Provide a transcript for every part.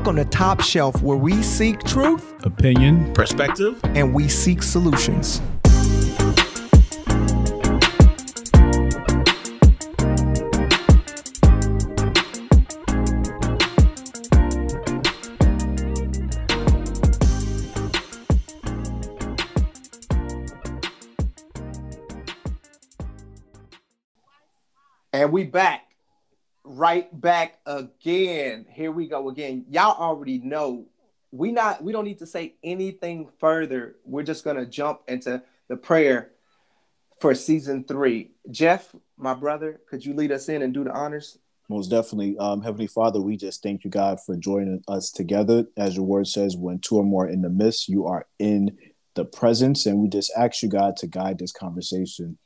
Welcome to Top Shelf, where we seek truth, opinion, perspective, and we seek solutions. And we back. Right back again. Here we go again. Y'all already know we not we don't need to say anything further. We're just gonna jump into the prayer for season three. Jeff, my brother, could you lead us in and do the honors? Most definitely. Um, Heavenly Father, we just thank you, God, for joining us together. As your word says, when two or more in the midst, you are in the presence. And we just ask you, God, to guide this conversation.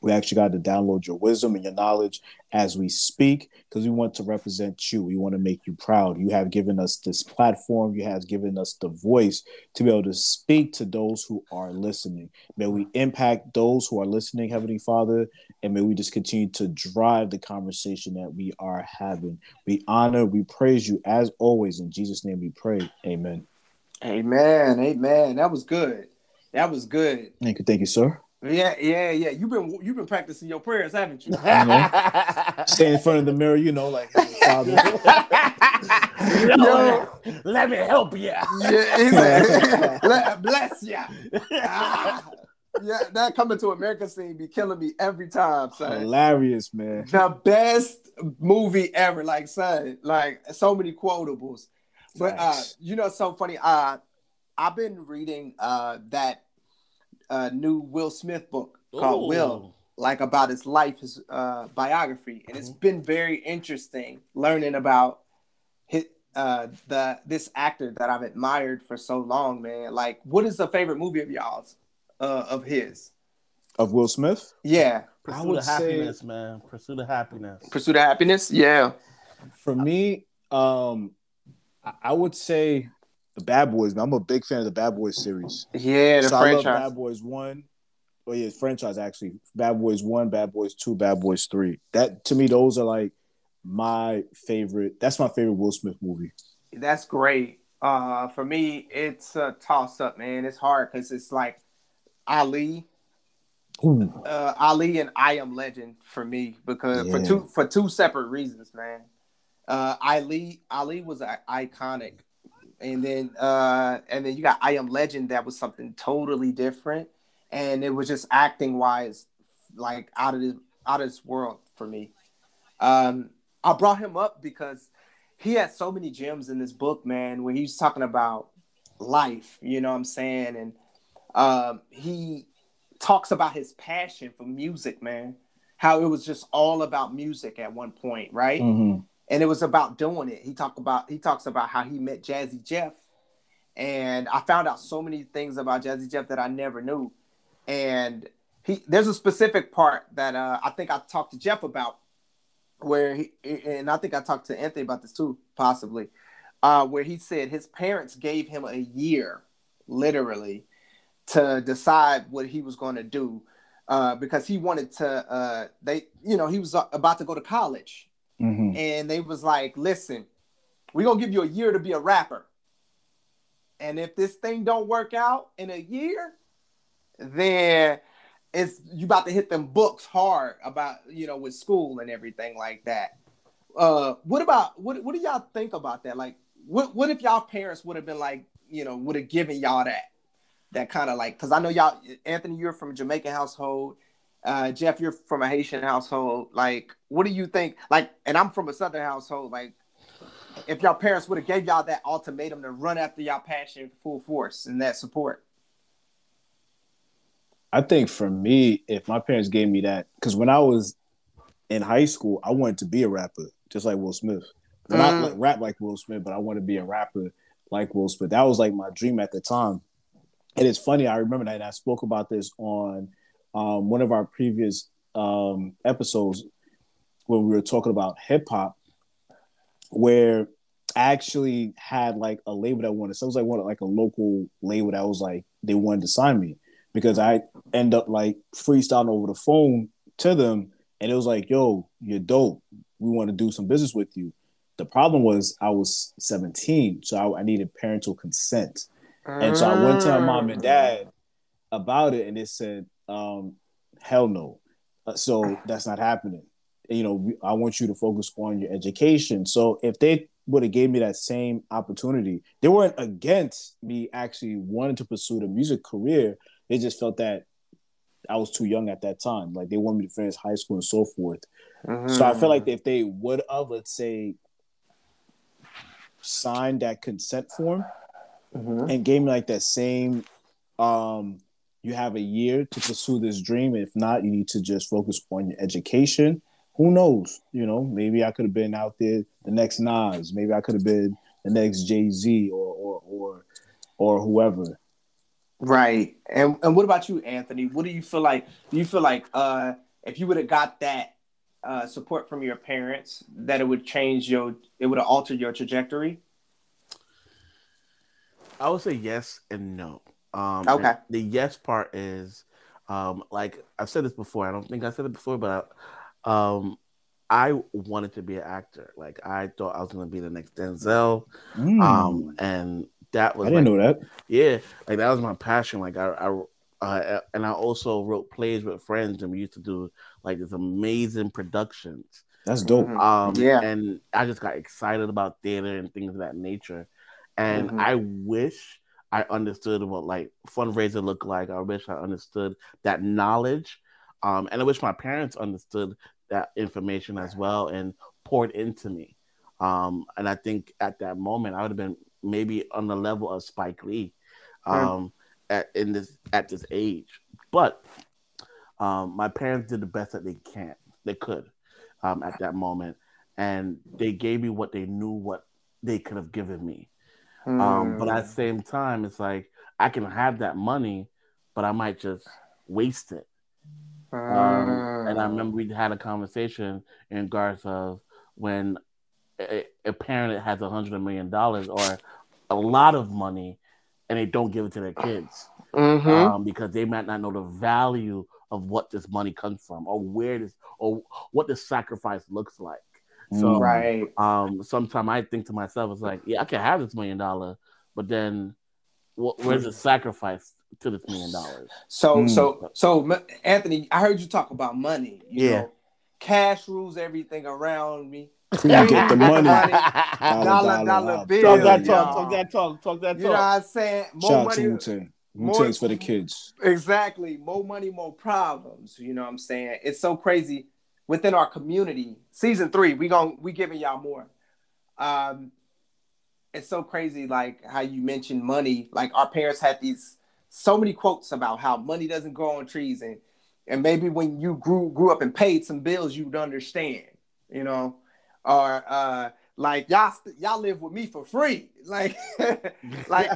We actually got to download your wisdom and your knowledge as we speak because we want to represent you. We want to make you proud. You have given us this platform, you have given us the voice to be able to speak to those who are listening. May we impact those who are listening, Heavenly Father, and may we just continue to drive the conversation that we are having. We honor, we praise you as always. In Jesus' name we pray. Amen. Amen. Amen. That was good. That was good. Thank you. Thank you, sir. Yeah, yeah, yeah. You've been you've been practicing your prayers, haven't you? Stay in front of the mirror, you know, like Father. Yo, let me help you. Yeah, bless you. Ah, yeah, that coming to America scene be killing me every time, son. Hilarious, man. The best movie ever, like son, like so many quotables. But uh, you know, so funny. Uh, I've been reading uh that a new Will Smith book called Ooh. Will, like about his life, his uh, biography, and it's been very interesting learning about his uh, the this actor that I've admired for so long, man. Like, what is the favorite movie of y'all's uh, of his? Of Will Smith? Yeah, Pursuit of Happiness, say, man. Pursuit of Happiness. Pursuit of Happiness. Yeah. For me, um, I would say the Bad Boys. Man, I'm a big fan of the Bad Boys series. Yeah, the so franchise. I love Bad Boys One. Oh yeah, franchise actually. Bad Boys One, Bad Boys Two, Bad Boys Three. That to me, those are like my favorite. That's my favorite Will Smith movie. That's great. Uh, for me, it's a toss up, man. It's hard because it's like Ali, uh, Ali, and I Am Legend for me because yeah. for two for two separate reasons, man. Uh, Ali Ali was an iconic and then uh and then you got I Am Legend that was something totally different, and it was just acting wise, like out of this out of this world for me. Um, I brought him up because he had so many gems in this book, man. When he's talking about life, you know what I'm saying, and um, he talks about his passion for music, man. How it was just all about music at one point, right? Mm-hmm and it was about doing it. He talked about he talks about how he met Jazzy Jeff, and I found out so many things about Jazzy Jeff that I never knew. And he there's a specific part that uh, I think I talked to Jeff about, where he and I think I talked to Anthony about this too, possibly, uh, where he said his parents gave him a year, literally, to decide what he was going to do. Uh, because he wanted to, uh, they, you know, he was about to go to college, Mm-hmm. And they was like, listen, we're gonna give you a year to be a rapper. And if this thing don't work out in a year, then it's you about to hit them books hard about you know with school and everything like that. Uh, what about what? What do y'all think about that? Like, what what if y'all parents would have been like, you know, would have given y'all that that kind of like? Because I know y'all, Anthony, you're from Jamaican household. Uh, Jeff, you're from a Haitian household. Like, what do you think? Like, and I'm from a Southern household. Like, if y'all parents would have gave y'all that ultimatum to run after y'all passion full force and that support. I think for me, if my parents gave me that, because when I was in high school, I wanted to be a rapper, just like Will Smith. Not mm. like rap like Will Smith, but I wanted to be a rapper like Will Smith. That was like my dream at the time. And it's funny, I remember that I spoke about this on um, one of our previous um, episodes when we were talking about hip hop, where I actually had like a label that wanted, so it was like one like a local label that was like they wanted to sign me because I end up like freestyling over the phone to them, and it was like, "Yo, you're dope. We want to do some business with you." the problem was I was 17, so I, I needed parental consent. And so I went to my mom and dad about it, and they said, um, "Hell no." Uh, so that's not happening. You know, I want you to focus on your education. So if they would have gave me that same opportunity, they weren't against me actually wanting to pursue the music career. They just felt that I was too young at that time. Like they wanted me to finish high school and so forth. Mm-hmm. So I feel like if they would have, let's say, signed that consent form mm-hmm. and gave me like that same um you have a year to pursue this dream. If not, you need to just focus on your education. Who knows? You know, maybe I could have been out there the next Nas. Maybe I could have been the next Jay Z or or or or whoever. Right. And and what about you, Anthony? What do you feel like? Do you feel like uh if you would have got that uh support from your parents, that it would change your it would have altered your trajectory? I would say yes and no. Um, okay. The yes part is, um, like I've said this before. I don't think I said it before, but um, I wanted to be an actor. Like I thought I was going to be the next Denzel. Mm. Um, and that was I didn't like, know that. Yeah, like that was my passion. Like I, I uh, and I also wrote plays with friends, and we used to do like these amazing productions. That's dope. Mm-hmm. Um, yeah, and I just got excited about theater and things of that nature. And mm-hmm. I wish I understood what like fundraiser looked like. I wish I understood that knowledge, um, and I wish my parents understood that information as well and poured into me. Um, and I think at that moment I would have been maybe on the level of Spike Lee um, at in this at this age. But um, my parents did the best that they can, they could um, at that moment, and they gave me what they knew what they could have given me. Mm. Um, but at the hmm. same time, it's like I can have that money, but I might just waste it. Mm. Um, and I remember we had a conversation in regards of when a, a parent has a hundred million dollars or a lot of money, and they don't give it to their kids mm-hmm. um, because they might not know the value of what this money comes from or where this or what the sacrifice looks like. So right. Um, sometimes I think to myself, it's like, yeah, I can have this million dollar, but then what, where's the sacrifice to this million dollars? So, mm. so, so, Anthony, I heard you talk about money. yeah. Know, cash rules everything around me. You get the money. dollar, dollar, dollar bill. Talk that talk, talk that talk, talk that talk. You know what I'm saying? More Shout money. To Wu-Tang. for the kids. Exactly. More money, more problems. You know what I'm saying? It's so crazy within our community. Season three, we going we giving y'all more. Um, it's so crazy, like how you mentioned money. Like our parents had these so many quotes about how money doesn't grow on trees, and and maybe when you grew grew up and paid some bills, you'd understand, you know, or uh, like y'all y'all live with me for free, like like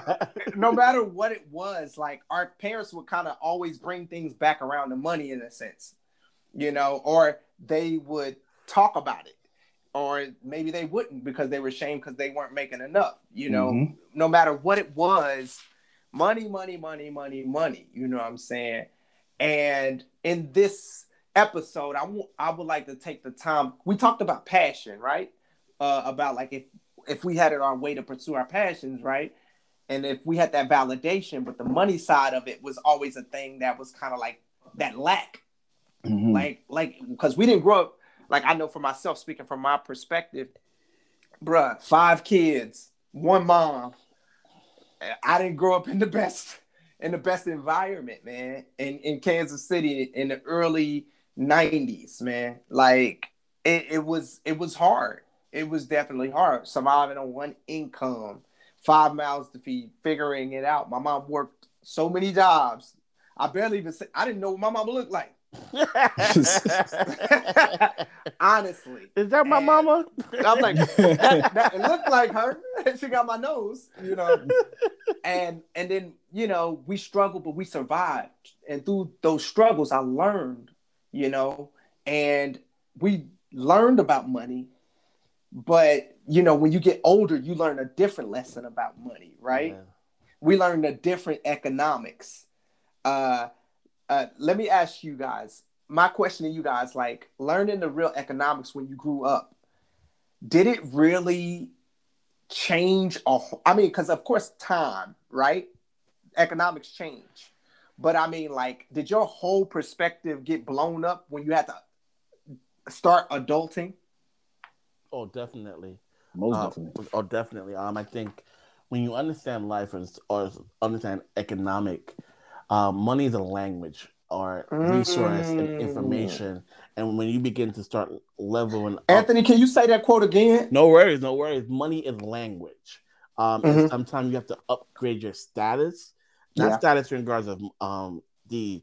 no matter what it was, like our parents would kind of always bring things back around to money in a sense, you know, or they would talk about it. Or maybe they wouldn't because they were ashamed because they weren't making enough you know? Mm-hmm. no matter what it was money money money money money you know what i'm saying? And in this episode I, w- I would like to take the time we talked about passion right? Uh, about like if if we had it our way to pursue our passions right? And if we had that validation but the money side of it was always a thing that was kind of like that lack Mm-hmm. Like, like, because we didn't grow up. Like, I know for myself, speaking from my perspective, bruh, five kids, one mom. I didn't grow up in the best in the best environment, man. In in Kansas City in the early '90s, man. Like, it, it was it was hard. It was definitely hard surviving on one income, five mouths to feed, figuring it out. My mom worked so many jobs. I barely even I didn't know what my mom looked like. Honestly, is that my and mama? I'm like, that, that, it looked like her. she got my nose, you know. And and then you know we struggled, but we survived. And through those struggles, I learned, you know, and we learned about money. But you know, when you get older, you learn a different lesson about money, right? Yeah. We learned a different economics. Uh, uh, let me ask you guys. My question to you guys, like learning the real economics when you grew up, did it really change? A, I mean, because of course, time, right? Economics change, but I mean, like, did your whole perspective get blown up when you had to start adulting? Oh, definitely. Most Um, definitely. Oh, definitely. Um, I think when you understand life and or understand economic, um, money is a language or resource and Mm. information, and when you begin to start leveling up, Anthony, can you say that quote again? no worries, no worries. Money is language. Um, and Mhm. sometimes you have to upgrade your status, not Yeah. status in regards of um the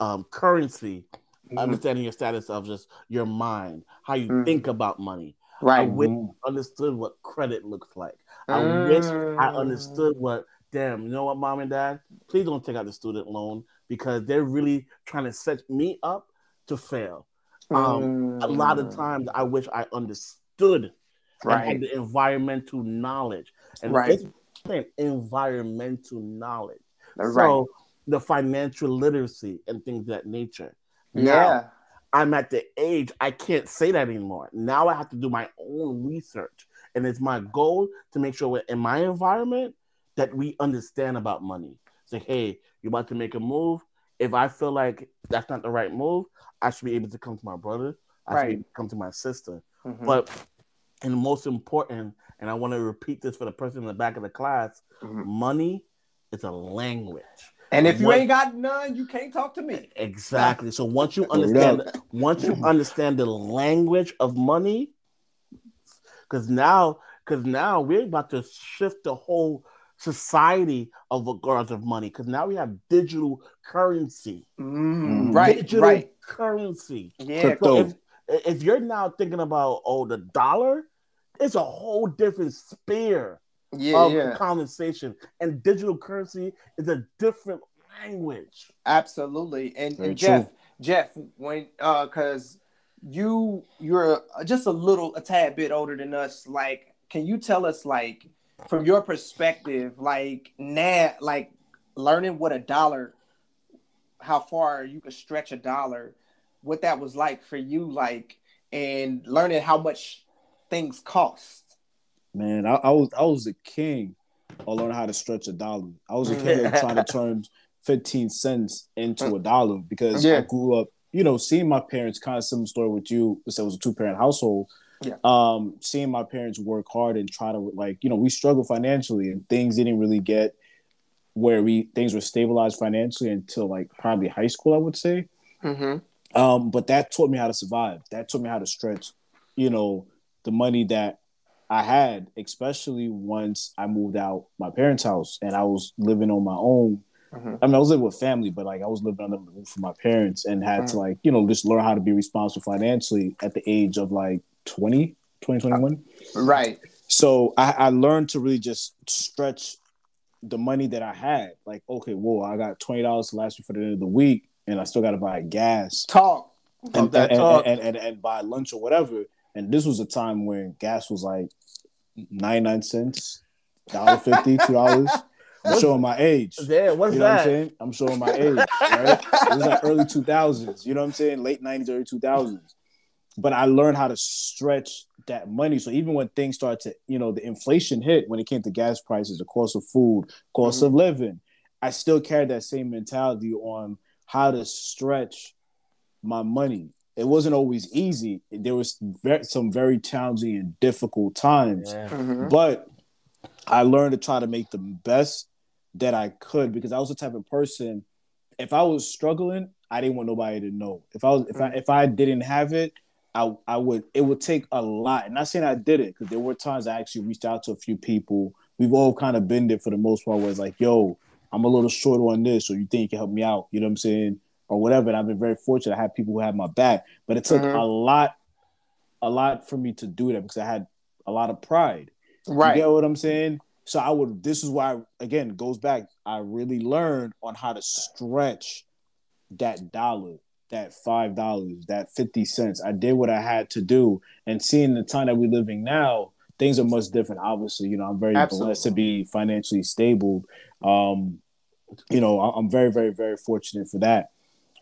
um currency, Mhm. understanding your status of just your mind, how you Mhm. think about money. I Right. wish Mhm. I understood what credit looks like. I wish I Mm. understood what. Damn, you know what, mom and dad? Please don't take out the student loan because they're really trying to set me up to fail. Um, A lot of Mm. times, I wish I understood Right. the environmental knowledge. And Right. it's saying environmental knowledge. Right. So the financial literacy and things of that nature. Now, yeah. I'm at the age I can't say that anymore. Now I have to do my own research. And it's my goal to make sure in my environment that we understand about money. It's like, hey, you're about to make a move. If I feel like that's not the right move, I should be able to come to my brother. I should Right. be able to come to my sister. Mhm. But and the most important, and I want to repeat this for the person in the back of the class, Mhm. money is a language. and if you what- ain't got none, you can't talk to me. Exactly. So once you understand once you understand the language of money, because now because now we're about to shift the whole society of regards of money. Because now we have digital currency. Mm. Right. digital Right. currency. Yeah. So if if you're now thinking about oh the dollar, it's a whole different sphere Yeah. of Yeah. conversation, and digital currency is a different language. Absolutely. And, and Jeff. Jeff, when uh, cause you you're just a little a tad bit older than us. Like, can you tell us like from your perspective, like now, like learning what a dollar, how far you could stretch a dollar, what that was like for you, like, and learning how much things cost. Man, I, I was I was a king of learning how to stretch a dollar. I was a king of trying to turn 15 cents into a dollar because Yeah. I grew up, you know, seeing my parents kind of similar story with you, because it was a two-parent household. Yeah. Um, seeing my parents work hard and try to like, you know, we struggled financially and things didn't really get where we things were stabilized financially until like probably high school, I would say. Mm-hmm. Um, but that taught me how to survive. That taught me how to stretch, you know, the money that I had, especially once I moved out my parents' house and I was living on my own. Mhm. I mean, I was living with family, but like I was living under the roof of my parents and had to like, you know, just learn how to be responsible financially at the age of like 20, 20, 21. Uh, right. So I, I learned to really just stretch the money that I had. Like, okay, whoa, I got twenty dollars to last me for the end of the week, and I still got to buy gas Talk. and, that and, talk. and, and, and buy lunch or whatever. And this was a time when gas was like 99 cents, $1.50, $2. I'm showing my age. Yeah, what's You know what I'm that? saying? I'm showing my age, right? it was like early 2000s, you know what I'm saying? Late 90s, early 2000s. But I learned how to stretch that money. So even when things started to, you know, the inflation hit when it came to gas prices, the cost of food, cost of living, I still carried that same mentality on how to stretch my money. It wasn't always easy. There was very, some very challenging and difficult times Yeah. Mhm. but I learned to try to make the best that I could because I was the type of person. If I was struggling, I didn't want nobody to know. If I was, if I, if I didn't have it, I, I would. It would take a lot. And not saying I did it because there were times I actually reached out to a few people. We've all kind of been there for the most part. Where it's like, yo, I'm a little short on this, or you think you can help me out? You know what I'm saying? Or whatever. And I've been very fortunate. I have people who have my back, but it took Mhm. a lot, a lot for me to do that because I had a lot of pride. Right. You get what I'm saying? So I would. This is why again goes back. I really learned on how to stretch that dollar, that five dollars, that fifty cents. I did what I had to do, and seeing the time that we're living now, things are much different. Obviously, you know, I'm very Absolutely. blessed to be financially stable. Um, you know, I'm very, very, very fortunate for that.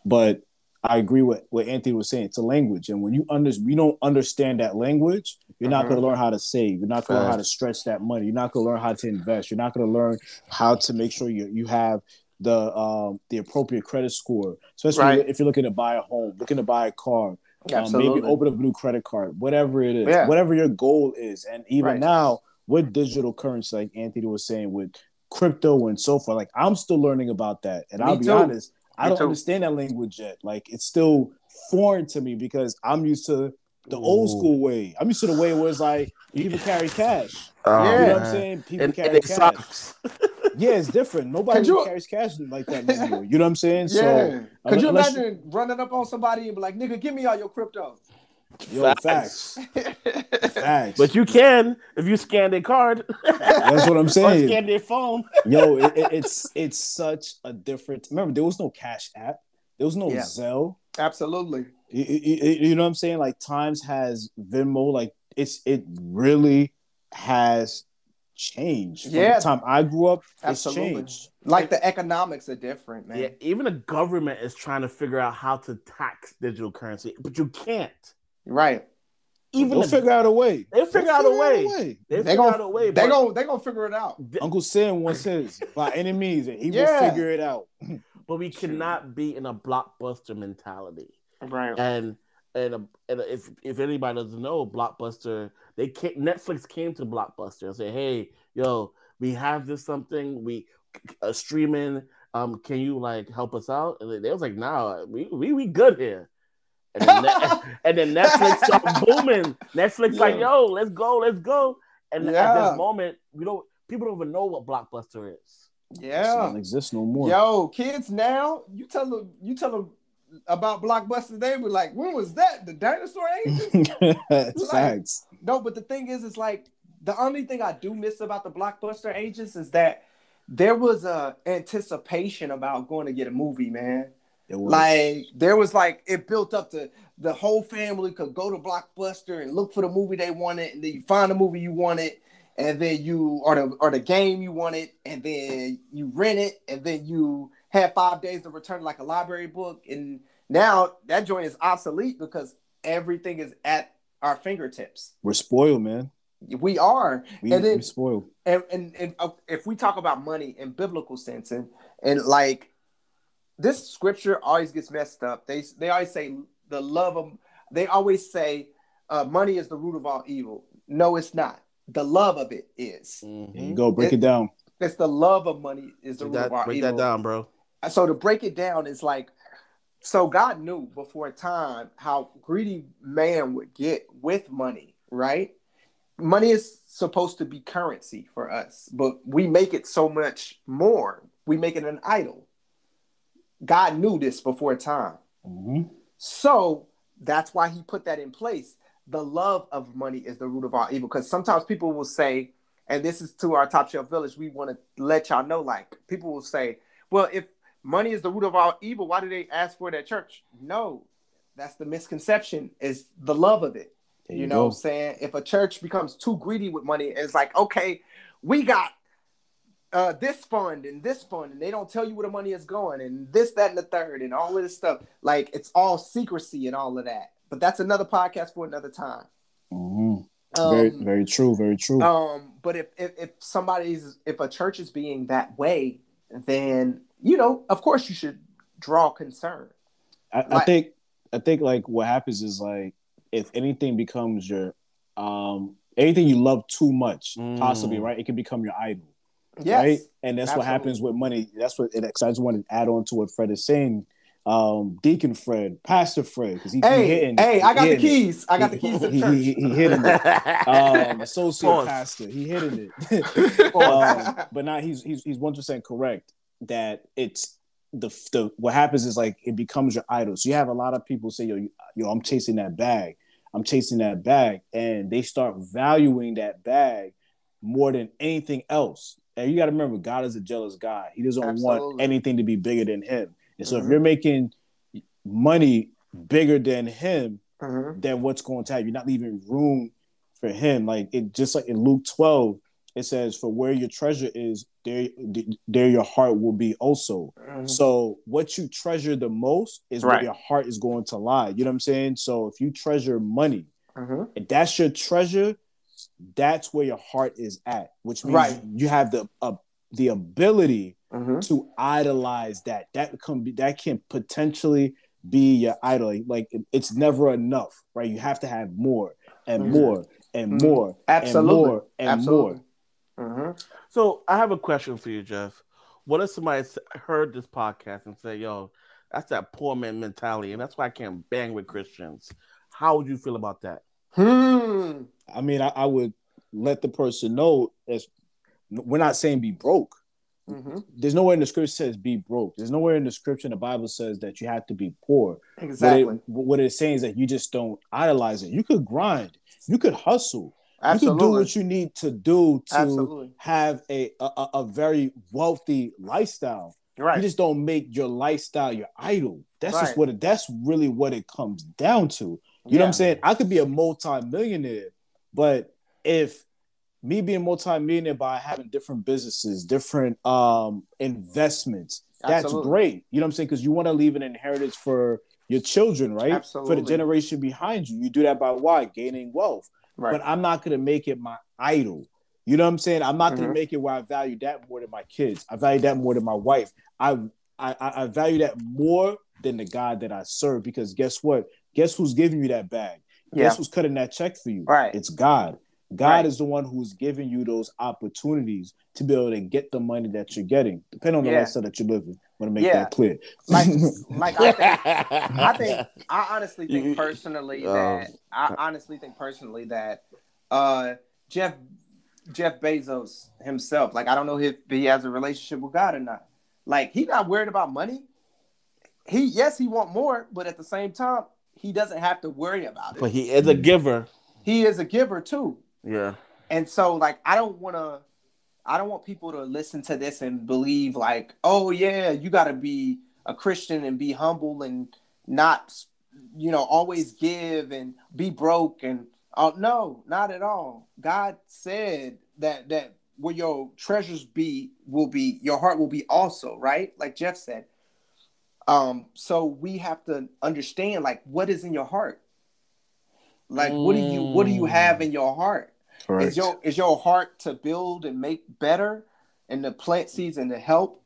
But I agree with what Anthony was saying. It's a language, and when you under you don't understand that language, You're not going to learn how to save. You're not going to learn how to stretch that money. You're not going to learn how to invest. You're not going to learn how to make sure you you have the um the appropriate credit score. Especially Right. if you're looking to buy a home, looking to buy a car, um, maybe open up a new credit card, whatever it is, Yeah. whatever your goal is. And even Right. now with digital currency, like Anthony was saying, with crypto and so forth, like I'm still learning about that. And Me I'll be too. honest, I don't too. understand that language yet. Like it's still foreign to me because I'm used to the old school way. I'm used to the way where it's like people carry cash. Oh, You know Yeah. what I'm saying? People And, carry and it cash. sucks. Yeah, it's different. Nobody you- carries cash like that anymore. You know what I'm saying? Yeah. So Could you unless- imagine running up on somebody and be like, "Nigga, give me all your crypto"? Yo, facts. Facts. But you can if you scan their card That's what I'm or saying. scan their phone. Yo, it, it- it's it's such a different. Remember, there was no Cash App. There was no Yeah. Zelle. Absolutely. You, you- you- you know what I'm saying? Like times has Venmo. Like it's it really has changed. From Yeah. the time I grew up, it's Absolutely. changed. Like the economics are different, man. Yeah, even the government is trying to figure out how to tax digital currency, but you can't. Right. Even They'll the, figure out a way. They'll figure out a way. they They figure gon' out a way. They but gon' they gonna figure it out. Uncle Sam once says, "By any means, he Yeah. will figure it out." but we cannot be in a blockbuster mentality. Right. And and, uh, and if if anybody doesn't know, Blockbuster, they came, Netflix came to Blockbuster and said, "Hey, yo, we have this something we uh, streaming. Um, can you like help us out?" And they, they was like, "Nah, we we we good here." And then, Net- and then Netflix started booming. Netflix like, "Yo, let's go, let's go." And at Yeah. this moment, we don't. People don't even know what Blockbuster is. It Yeah. doesn't exist no more. Yo, kids now, you tell them you tell them about Blockbuster, they be like, when was that? The dinosaur ages? It's Facts. no, but the thing is, it's like the only thing I do miss about the Blockbuster ages is that there was a anticipation about going to get a movie, man. Was. Like there was like it built up to the whole family could go to Blockbuster and look for the movie they wanted, and then you find the movie you wanted, and then you or the or the game you wanted, and then you rent it, and then you had five days to return like a library book. And now that joint is obsolete because everything is at our fingertips. We're spoiled, man. We are, We, And then- we're spoiled. and and, and uh, if we talk about money in biblical sense and and like this scripture always gets messed up they they always say the love of they always say uh, money is the root of all evil no it's not the love of it is There you go. Break It- it, down. it's the love of money is the Break root that, of all break evil that down, bro. So to break it down is like so god knew before time how greedy man would get with money right money is supposed to be currency for us but we make it so much more we make it an idol god knew this before time Mhm. so that's why he put that in place. The love of money is the root of all evil. Because sometimes people will say, and this is to our top shelf village, we want to let y'all know, like, people will say, well, if money is the root of all evil, why do they ask for it at church? No, that's the misconception, is the love of it. You, you know go. what I'm saying? If a church becomes too greedy with money, it's like, okay, we got uh, this fund and this fund, and they don't tell you where the money is going, and this, that, and the third, and all of this stuff. Like it's all secrecy and all of that. But that's another podcast for another time. Mhm. Um, very, very true. Very true. um, but if, if if somebody's if a church is being that way, then you know, of course, you should draw concern. I, I think I think like what happens is like if anything becomes your um anything you love too much, Mm. possibly right, it can become your idol, Yes, right? And that's what happens with money. That's what. And I just want to add on to what Fred is saying. Um, Deacon Fred, Pastor Fred, because he, he Hey, hitting. hey, I got the hitting it. keys. I got the keys to he, the church. He, he, he hitting it. Um, associate Pause. pastor, he hitting it. um, but now he's he's he's one percent correct that it's the the what happens is like it becomes your idol. So you have a lot of people say, yo, yo, I'm chasing that bag, I'm chasing that bag, and they start valuing that bag more than anything else. And you got to remember, God is a jealous God. He doesn't want anything to be bigger than Him. And so if Mhm. you're making money bigger than Him, Mhm. then what's going to happen? You're not leaving room for him. Like it just like in Luke 12, it says, For where your treasure is, there, there your heart will be also. Mhm. So what you treasure the most is where your heart is going to lie. You know what I'm saying? So if you treasure money, mm-hmm. if that's your treasure, that's where your heart is at, which means right. you have the uh, the ability mm-hmm. to idolize that. That can be that can potentially be your idol. Like it's never enough, right? You have to have more and mm-hmm. more and mm-hmm. more, absolutely, and more and absolutely. more. Mm-hmm. So I have a question for you, Jeff. What if somebody heard this podcast and say, "Yo, that's that poor man mentality, and that's why I can't bang with Christians"? How would you feel about that? Hmm. I mean, I, I would let the person know as we're not saying be broke. Mm-hmm. There's nowhere in the scripture says be broke. There's nowhere in the scripture the Bible says that you have to be poor. Exactly. What, it, what it's saying is that you just don't idolize it. You could grind. You could hustle. Absolutely. You can do what you need to do to Absolutely. have a, a, a very wealthy lifestyle. Right. You just don't make your lifestyle your idol. That's right. just what it, that's really what it comes down to. You yeah. know what I'm saying? I could be a multi-millionaire, but if me being multi-millionaire by having different businesses, different um investments, that's Absolutely. great. You know what I'm saying? Because you want to leave an inheritance for your children, right? Absolutely. For the generation behind you. You do that by why? Gaining wealth. Right. But I'm not gonna make it my idol. You know what I'm saying? I'm not mm-hmm. gonna make it where I value that more than my kids. I value that more than my wife. I I, I value that more than the God that I serve because guess what? Guess who's giving you that bag? Yeah. Guess who's cutting that check for you? Right. It's God. God right. is the one who's giving you those opportunities to be able to get the money that you're getting, depending on the yeah. lifestyle that you're living. I want to make yeah. that clear. Like, like I think, I think, I honestly think personally oh. that I honestly think personally that uh, Jeff Jeff Bezos himself, like I don't know if he has a relationship with God or not. Like he not worried about money. He yes, he want more, but at the same time, he doesn't have to worry about it. But he is a giver. He is a giver too. Yeah. And so like I don't want to I don't want people to listen to this and believe like, "Oh yeah, you got to be a Christian and be humble and not you know, always give and be broke and oh no, not at all. God said that that where your treasures be will be your heart will be also, right? Like Jeff said. Um so we have to understand like what is in your heart? Like mm. what do you what do you have in your heart? Correct. Is your is your heart to build and make better and to plant seeds and to help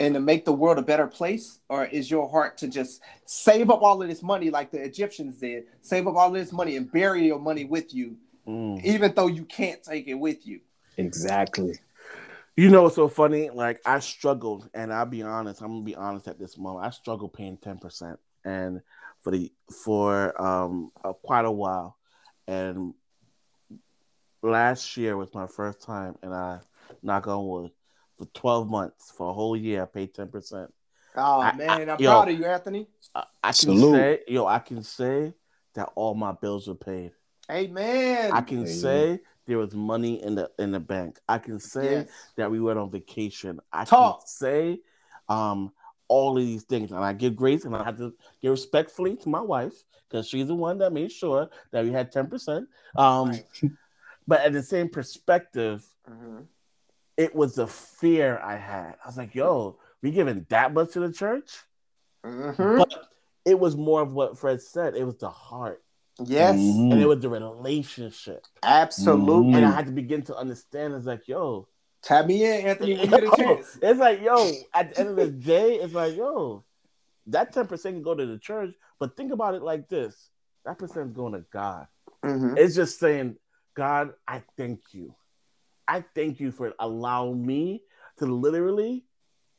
and to make the world a better place? Or is your heart to just save up all of this money like the Egyptians did? Save up all this money and bury your money with you, mm. even though you can't take it with you. Exactly. You know what's so funny? Like I struggled, and I'll be honest. I'm gonna be honest at this moment. I struggled paying ten percent, and for the for um uh, quite a while, and last year was my first time, and I knock on wood for twelve months for a whole year. I paid ten percent. Oh I, man, I, am proud of you, Anthony. I, I can Salute. say, yo, I can say that all my bills were paid. Amen. I can Amen. say there was money in the in the bank. I can say yes. that we went on vacation. I Talk. can say um all of these things, and I give grace, and I have to give respectfully to my wife because she's the one that made sure that we had ten percent. Um, right. but at the same perspective, mm-hmm. it was the fear I had. I was like, "Yo, we giving that much to the church?" Mm-hmm. But it was more of what Fred said. It was the heart. Yes. Mm-hmm. And it was the relationship. Absolutely. And I had to begin to understand it's like, yo, Tap me in, Anthony. You get a chance. It's like, yo, at the end of the day, it's like, yo, that 10% can go to the church, but think about it like this that percent is going to God. Mm-hmm. It's just saying, God, I thank you. I thank you for allowing me to literally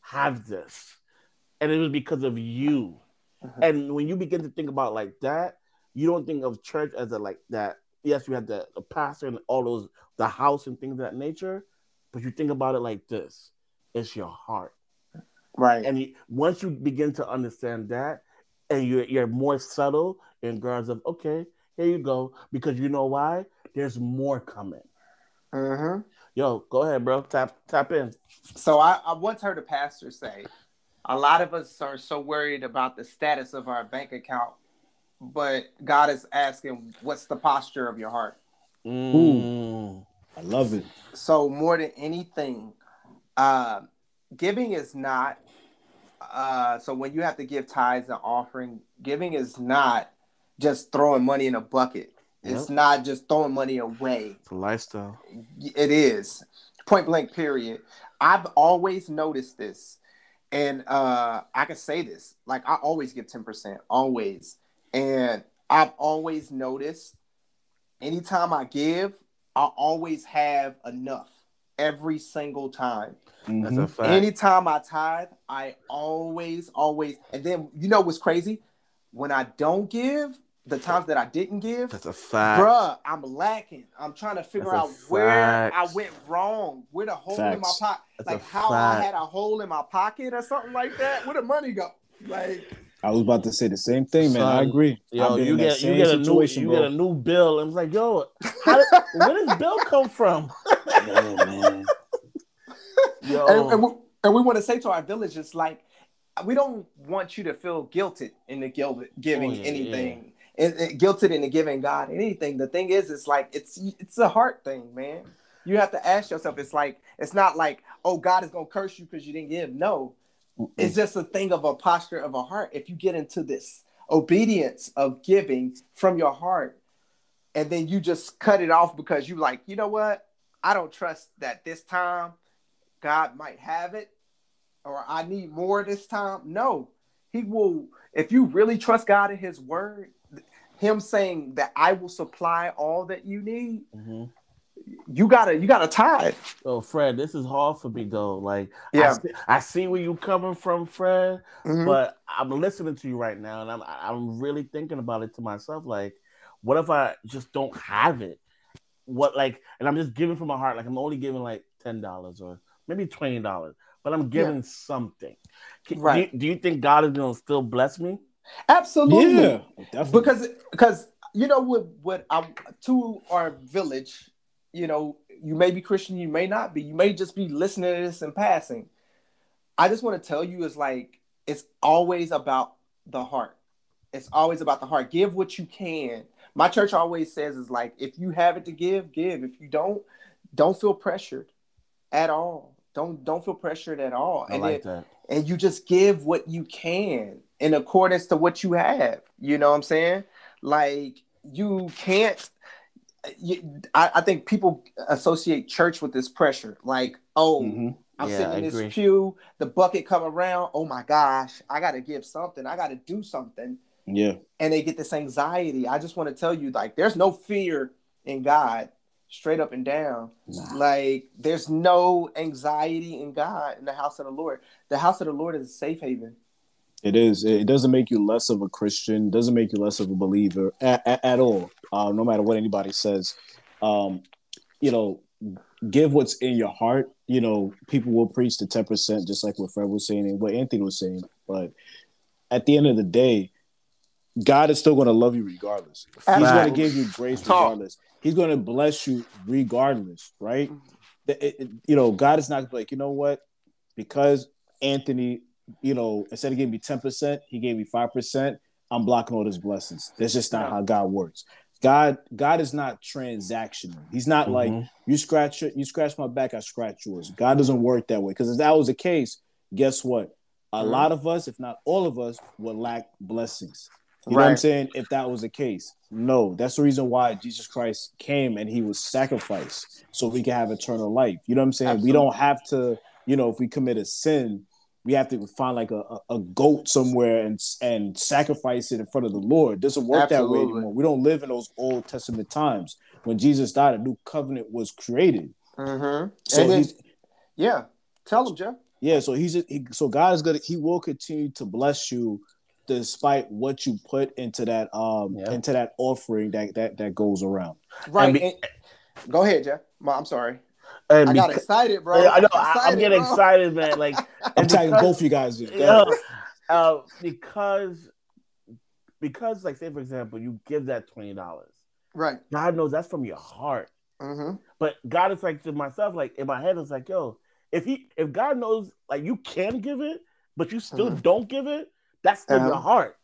have this. And it was because of you. Mm-hmm. And when you begin to think about like that, you don't think of church as a like that. Yes, we have the, the pastor and all those, the house and things of that nature but you think about it like this it's your heart. Right. And you, once you begin to understand that, and you're, you're more subtle in regards of, okay, here you go. Because you know why? There's more coming. Mm-hmm. Yo, go ahead, bro. Tap tap in. So I, I once heard a pastor say, a lot of us are so worried about the status of our bank account, but God is asking, what's the posture of your heart? Mm. I love it. So more than anything, uh, giving is not. Uh, so when you have to give tithes and offering, giving is not just throwing money in a bucket. It's Yep. not just throwing money away. It's a lifestyle. It is point blank. Period. I've always noticed this, and uh, I can say this: like I always give ten percent, always, and I've always noticed. Anytime I give, I always have enough every single time. That's a fact. Anytime I tithe, I always, always, and then you know what's crazy? When I don't give, the times that I didn't give, That's a fact. bruh, I'm lacking. I'm trying to figure That's a out where. I went wrong, where the hole in my pocket, like a how I had a hole in my pocket or something like that. Where the money go? Like, I was about to say the same thing, man. I agree. Yo, I've been you in that get you get a new situation, you bro. get a new bill, and it's like, yo, how did, where does bill come from? Yeah, man. Yo, and, and we, and we want to say to our villagers, like we don't want you to feel guilted in the guilt giving Oh, yeah, anything, and, and guilted into giving God anything. The thing is, it's like it's it's a heart thing, man. You have to ask yourself. It's like it's not like oh God is gonna curse you because you didn't give. No, it's just a thing of a posture of a heart. If you get into this obedience of giving from your heart, and then you just cut it off because you like, you know what? I don't trust that this time God might have it, or I need more this time. No, He will. If you really trust God in His word, Him saying that I will supply all that you need, Mhm. you gotta you gotta tithe. Oh, Fred, this is hard for me though. Like, I Yeah. see, I see where you coming from, Fred, Mhm. but I'm listening to you right now, and I'm I'm really thinking about it to myself. Like, what if I just don't have it? What like, and I'm just giving from my heart. Like, I'm only giving like ten dollars or maybe twenty dollars, but I'm giving something. Right. Do you, do you think God is gonna still bless me? Absolutely. Yeah, definitely. because because you know what what I to our village, you know, you may be Christian, you may not be, you may just be listening to this in passing. I just want to tell you is like it's always about the heart. It's always about the heart. Give what you can. My church always says is like if you have it to give, give. If you don't, don't feel pressured at all. Don't don't feel pressured at all. I and like then- that. and you just give what you can in accordance to what you have. You know what I'm saying? Like you can't. You, I, I think people associate church with this pressure. Like, oh, Mhm. I'm Yeah, sitting in this pew, the bucket come around. Oh my gosh, I got to give something. I got to do something, yeah, and they get this anxiety. I just want to tell you, like, there's no fear in God, straight up and down. Nah. Like, there's no anxiety in God in the house of the Lord. The house of the Lord is a safe haven. It is. It doesn't make you less of a Christian. Doesn't make you less of a believer at, at, at all. Uh, no matter what anybody says. Um, you know, give what's in your heart. You know, people will preach the ten percent, just like what Fred was saying and what Anthony was saying. But at the end of the day, God is still going to love you regardless. He's going to give you grace regardless. He's going to bless you regardless, right? It- it- you know, God is not like, you know what? Because Anthony, you know, instead of giving me 10%, he gave me 5%. I'm blocking all his blessings. That's just not No. how God works. God, God is not transactional. He's not like Mhm. you scratch it, you scratch my back, I scratch yours. God doesn't work that way. Because if that was the case, guess what? A Mhm. lot of us, if not all of us, would lack blessings. You know what I'm saying? If that was the case, no. That's the reason why Jesus Christ came and he was sacrificed so we can have eternal life. You know what I'm saying? We don't have to, you know, if we commit a sin, we have to find like a, a, a goat somewhere and and sacrifice it in front of the Lord. It doesn't work that way anymore. We don't live in those Old Testament times. When Jesus died, a new covenant was created. Mm-hmm. So and then, he's yeah, tell him, Jeff. yeah, so he's he, so God is gonna he will continue to bless you despite what you put into that um Yeah. into that offering that that that goes around. Right. be- and- go ahead, Jeff. I'm sorry. And I got beca- excited, bro. I know. I'm I, I'm getting bro. excited, man. Like I'm and tagging because- both you guys in. Go Yeah, ahead. uh, because because like say for example, you give that twenty dollars. Right. God knows that's from your heart. Mm-hmm. But God is like to myself, like in my head, it's like, yo, if he if God knows like you can give it, but you still Mhm. don't give it, that's still Uh-huh. your heart.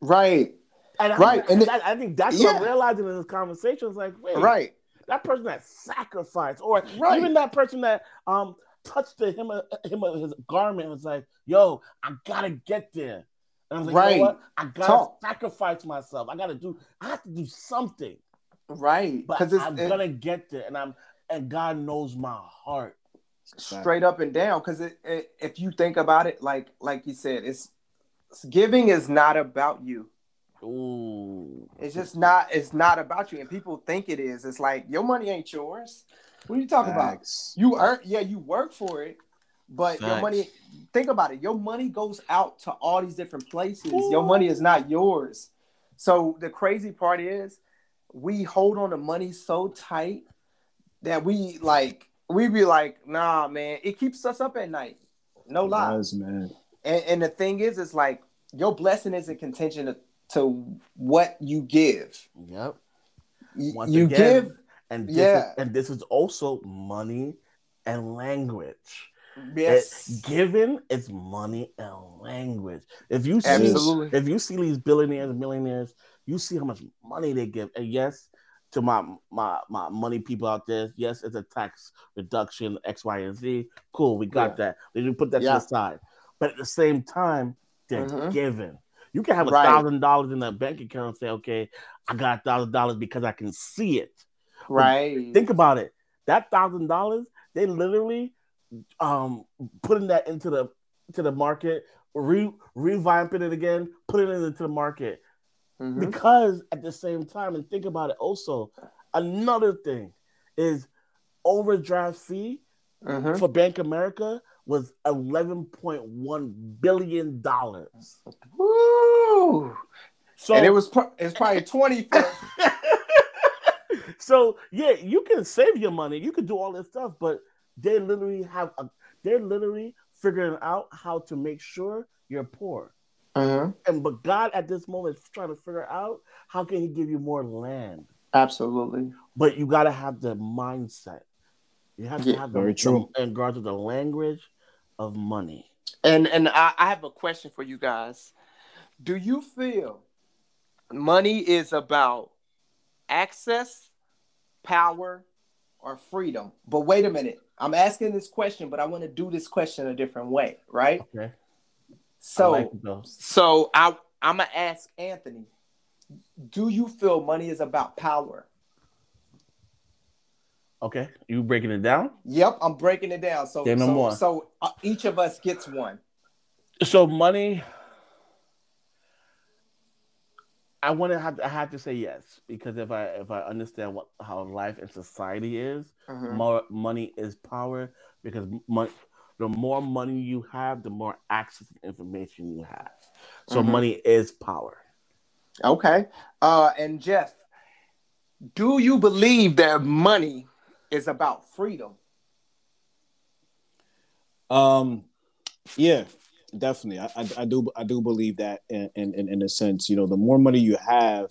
Right. And I, Right, and and I, I think that's what I'm realizing in this conversation. Is like, wait, Right. That person that sacrificed, or Right. even that person that um touched the him him of his garment was like, yo, I gotta get there. And I was like, you know what? I gotta Talk. sacrifice myself. I gotta do. I have to do something. Right. But Because I'm it- gonna get there, and I'm and God knows my heart. straight up and down. Because it, it, if you think about it, like like you said, it's giving is not about you. Ooh, It's just not. It's not about you, and people think it is. It's like your money ain't yours. What are you talking about? You earn, yeah, you work for it, but your money. Think about it. Your money goes out to all these different places. Your money is not yours. So the crazy part is, we hold on to money so tight that we like. We be like, nah, man. It keeps us up at night. No lies, man. And, and the thing is, it's like your blessing isn't contingent to, what you give. yep. Once you again, give, and this Yeah. is, and this is also money and language. yes, It- giving is money and language. If you see, absolutely. if you see these billionaires and millionaires, you see how much money they give. And yes, to my my my money people out there, yes, it's a tax reduction, X, Y, and Z. Cool, we got that. We put that Yeah. to the side. But at the same time, they're Mhm. giving. You can have a thousand dollars in a bank account and say, okay, I got a thousand dollars because I can see it. Right. Think about it. That thousand dollars, they literally um putting that into the to the market, re revamping it again, putting it into the market. Mhm. Because at the same time, and think about it also, another thing is overdraft fee Mhm. for Bank America was eleven point one billion dollars. Woo! So and it was it's probably twenty. For, so yeah, you can save your money, you can do all this stuff, but they literally have a they're literally figuring out how to make sure you're poor. Mhm. And but God at this moment is trying to figure out how can He give you more land. Absolutely. But you got to have the mindset. You have to Yeah. have the, Very true. in regards to the language of money. And and I, I have a question for you guys. Do you feel money is about access, power, or freedom? But wait a minute. I'm asking this question, but I want to do this question a different way, right? Okay. So I like so I I'm gonna ask Anthony. Do you feel money is about power? Okay. You breaking it down? Yep, I'm breaking it down. So so, more. so uh, each of us gets one. So money. I want to have I have to say yes because if I if I understand what how life and society is, Mhm. more money is power because mon- the more money you have, the more access to information you have. So Mhm. money is power. Okay. Uh, and Jeff, do you believe that money is about freedom? Um, yeah, definitely. I, I, I do I do believe that in, in in a sense, you know, the more money you have,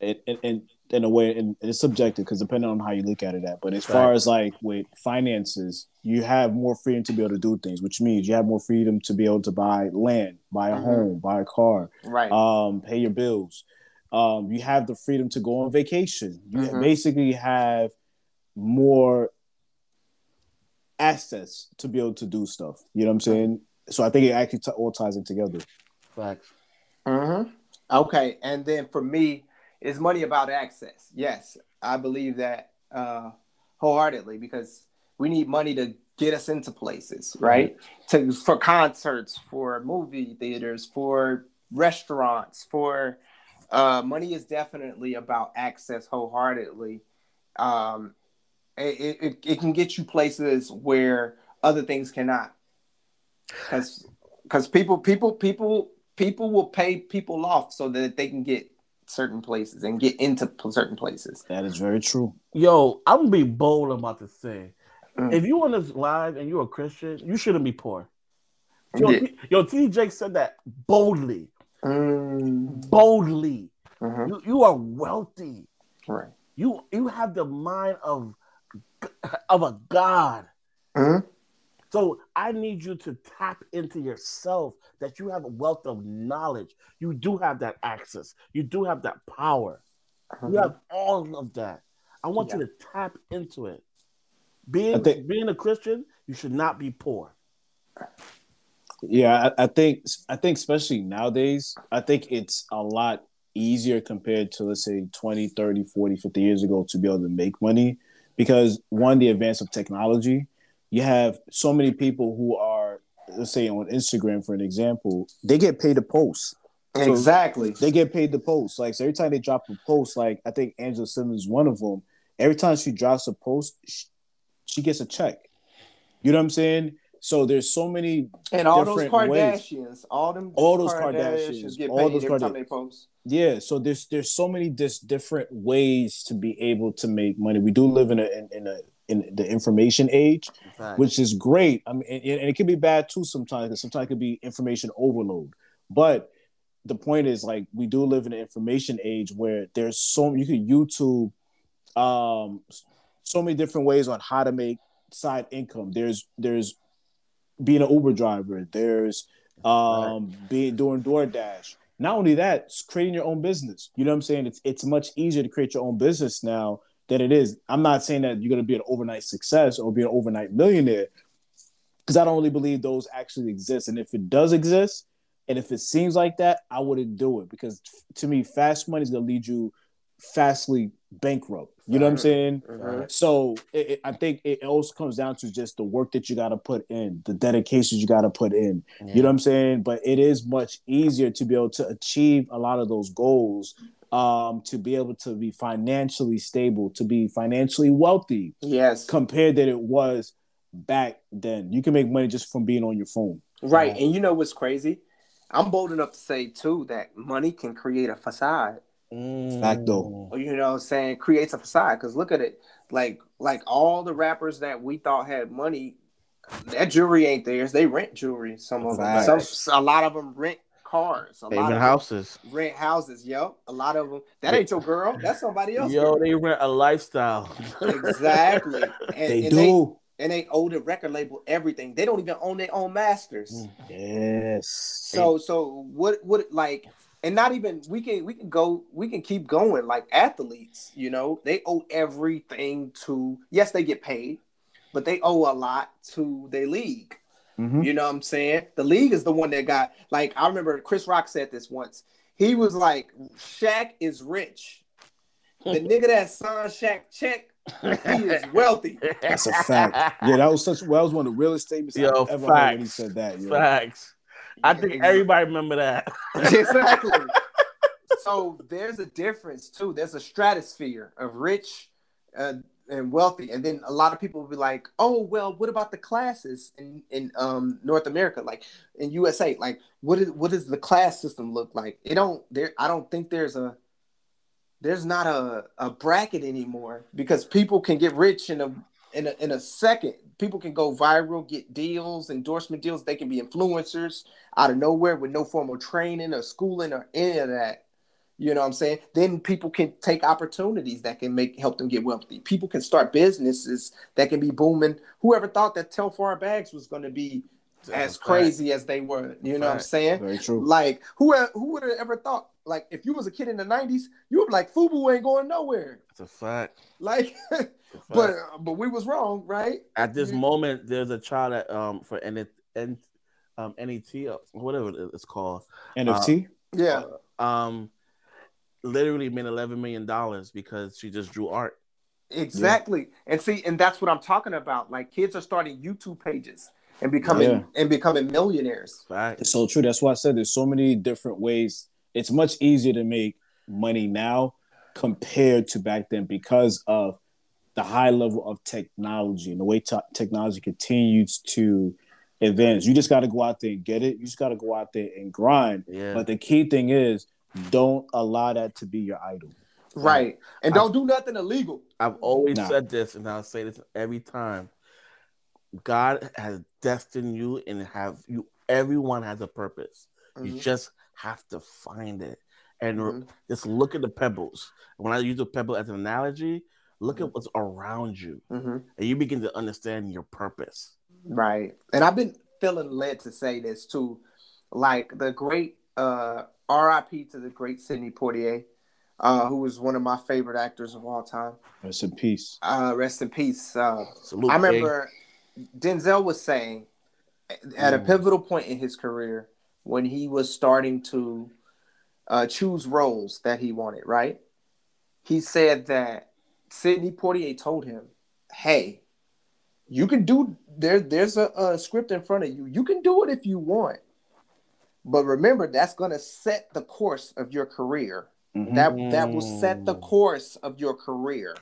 it in in, in a way, and it's subjective because depending on how you look at it at. But as far Right. as like with finances, you have more freedom to be able to do things, which means you have more freedom to be able to buy land, buy a Mhm. home, buy a car, Right. um, pay your bills. Um, you have the freedom to go on vacation. You Mhm. basically have more access to be able to do stuff. You know what I'm saying? So I think it actually t- all ties in together. Facts. Mm-hmm. Okay. And then for me, is money about access? Yes, I believe that uh, wholeheartedly because we need money to get us into places, right? To for concerts, for movie theaters, for restaurants, for uh, money is definitely about access wholeheartedly. Um, it, it, it can get you places where other things cannot. Because because people people people people will pay people off so that they can get certain places and get into certain places. That is very true. Yo, I'm gonna be bold about to say. Mm. If you on this live and you're a Christian, you shouldn't be poor. Yo, Yeah. Yo, T. Jake said that boldly, Mm, boldly. mhm, You, you are wealthy. Right. You you have the mind of of a god. Mhm. So I need you to tap into yourself that you have a wealth of knowledge. You do have that access. You do have that power. You have all of that. I want you to tap into it. Being think- being a Christian, you should not be poor. Yeah, I, I think I think especially nowadays, I think it's a lot easier compared to let's say 20 30 40 50 years ago to be able to make money because one the advance of technology you have so many people who are let's say on instagram for an example they get paid to post so exactly they get paid to post like so every time they drop a post like i think angela simmons is one of them every time she drops a post she, she gets a check you know what i'm saying so there's so many and all those Kardashians, ways. all them, all those Kardashians, Kardashians get all those every Kardashians. time they post. Yeah, so there's there's so many just different ways to be able to make money. We do live in a in, in a in the information age, right. which is great. I mean, and, and it can be bad too sometimes. Because sometimes it could be information overload. But the point is, like, we do live in an information age where there's so you can YouTube, um, so many different ways on how to make side income. There's there's being an Uber driver. There's um right. being doing DoorDash. Not only that, it's creating your own business. You know what I'm saying? It's it's much easier to create your own business now than it is. I'm not saying that you're gonna be an overnight success or be an overnight millionaire, because I don't really believe those actually exist. And if it does exist, and if it seems like that, I wouldn't do it because to me, fast money is gonna lead you fastly bankrupt. You know what I'm saying? Mm-hmm. So it, it, I think it also comes down to just the work that you got to put in, the dedication you got to put in. Yeah. You know what I'm saying? But it is much easier to be able to achieve a lot of those goals, um, to be able to be financially stable, to be financially wealthy. Yes. Compared that it was back then. You can make money just from being on your phone. Right. Um, and you know what's crazy? I'm bold enough to say too that money can create a facade. Mm. Facto. You know what I'm saying? Creates a facade. Cause look at it. Like like all the rappers that we thought had money, that jewelry ain't theirs. They rent jewelry. Some of them. Some, a lot of them rent cars. A they lot rent of houses. Rent houses, yo. A lot of them. That ain't your girl. That's somebody else. Yo, girl. they rent a lifestyle. exactly. And, they and do. They, and they own the record label, everything. They don't even own their own masters. Mm. Yes. So so what what like and not even we can we can go we can keep going like athletes you know they owe everything to yes they get paid but they owe a lot to their league mm-hmm. you know what i'm saying the league is the one that got like i remember chris rock said this once he was like Shaq is rich the nigga that signed Shaq check he is wealthy. That's a fact. Yeah, that was such. Well, that was one of the realest statements Yo, I've ever facts. heard when he said that. Yo. Facts. I think everybody remember that. exactly. so there's a difference too. There's a stratosphere of rich uh, and wealthy, and then a lot of people will be like, "Oh, well, what about the classes in in um, North America, like in USA? Like, what is what does the class system look like? It don't there. I don't think there's a there's not a, a bracket anymore because people can get rich in a in a, in a second. People can go viral, get deals, endorsement deals. They can be influencers out of nowhere with no formal training or schooling or any of that. You know what I'm saying? Then people can take opportunities that can make help them get wealthy. People can start businesses that can be booming. Whoever thought that Telfar bags was going to be as crazy as they were? You know what I'm saying? Very true. Like who who would have ever thought? Like if you was a kid in the '90s, you would be like, "Fubu ain't going nowhere." It's a fact. Like but but we was wrong, right? At this moment, there's a child that um for N N um NET whatever it's called NFT. Uh, yeah. Um, literally made eleven million dollars because she just drew art. Exactly, yeah. and see, and that's what I'm talking about. Like kids are starting YouTube pages and becoming yeah. and becoming millionaires. Right. It's so true. That's why I said there's so many different ways. It's much easier to make money now compared to back then because of the high level of technology and the way t- technology continues to advance. You just got to go out there and get it. You just got to go out there and grind. Yeah. But the key thing is, don't allow that to be your idol. Right. And don't I, do nothing illegal. I've always nah. said this, and I'll say this every time. God has destined you and have you everyone has a purpose. Mm-hmm. You just have to find it. And mm-hmm. just look at the pebbles. When I use a pebble as an analogy, Look at what's around you, mm-hmm. and you begin to understand your purpose. Right. And I've been feeling led to say this too. Like the great uh RIP to the great Sidney Poitier, uh, who was one of my favorite actors of all time. Rest in peace. Uh, rest in peace. Uh, Salute, I remember Denzel was saying at a mm. pivotal point in his career when he was starting to uh, choose roles that he wanted, right? He said that Sidney Poitier told him, "Hey, you can do there. There's a, a script in front of you. You can do it if you want, but remember that's going to set the course of your career. Mm-hmm. That that will set the course of your career.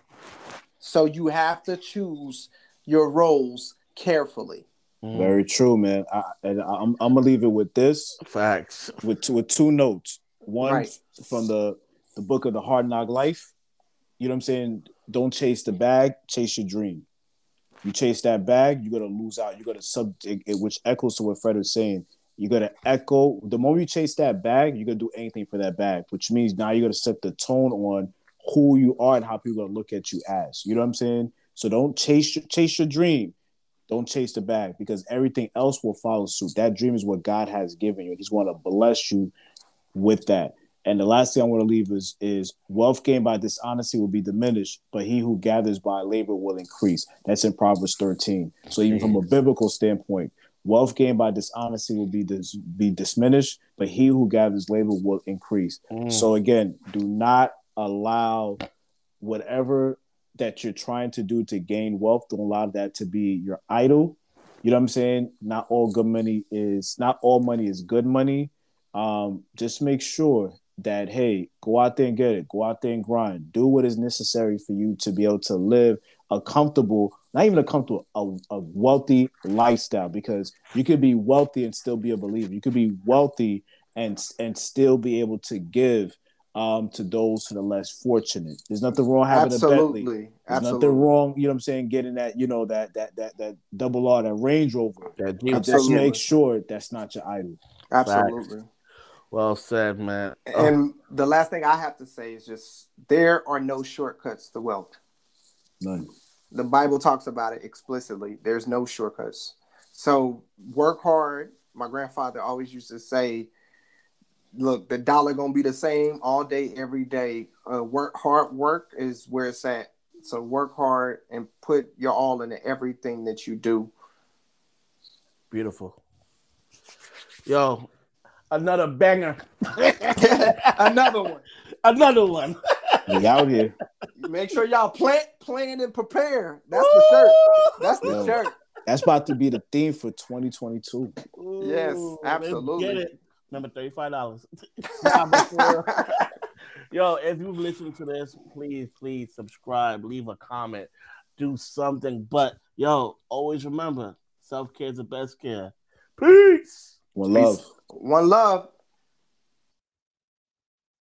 So you have to choose your roles carefully." Mm. Very true, man. I, and I'm, I'm gonna leave it with this facts with two, with two notes. One right. from the the book of the Hard Knock Life. You know what I'm saying? Don't chase the bag, chase your dream. You chase that bag, you're gonna lose out. You're gonna sub, which echoes to what Fred was saying. You're gonna echo. The moment you chase that bag, you're gonna do anything for that bag, which means now you're gonna set the tone on who you are and how people are gonna look at you as. You know what I'm saying? So don't chase your, chase your dream. Don't chase the bag because everything else will follow suit. That dream is what God has given you. He's going to bless you with that. And the last thing I want to leave is is wealth gained by dishonesty will be diminished, but he who gathers by labor will increase. That's in Proverbs 13. So even from a biblical standpoint, wealth gained by dishonesty will be dis- be diminished, but he who gathers labor will increase. Mm. So again, do not allow whatever that you're trying to do to gain wealth, don't allow that to be your idol. You know what I'm saying? Not all good money is not all money is good money. Um, just make sure that hey, go out there and get it. Go out there and grind. Do what is necessary for you to be able to live a comfortable, not even a comfortable, a, a wealthy lifestyle. Because you could be wealthy and still be a believer. You could be wealthy and and still be able to give um, to those who are less fortunate. There's nothing wrong having Absolutely. a Bentley. There's Absolutely. nothing wrong, you know what I'm saying, getting that, you know, that that that that double R, that Range Rover. That just make sure that's not your idol. Absolutely. Well said, man. And oh. the last thing I have to say is just there are no shortcuts to wealth. None. The Bible talks about it explicitly. There's no shortcuts. So work hard. My grandfather always used to say, look, the dollar gonna be the same all day, every day. Uh, work hard work is where it's at. So work hard and put your all into everything that you do. Beautiful. Yo, another banger. another one. Another one. we out here. Make sure y'all plant, plan, and prepare. That's the shirt. That's the Yo, shirt. That's about to be the theme for 2022. Ooh, yes, absolutely. Number $35. Yo, if you've listened to this, please, please subscribe, leave a comment, do something. But yo, always remember self care is the best care. Peace. One love. One love.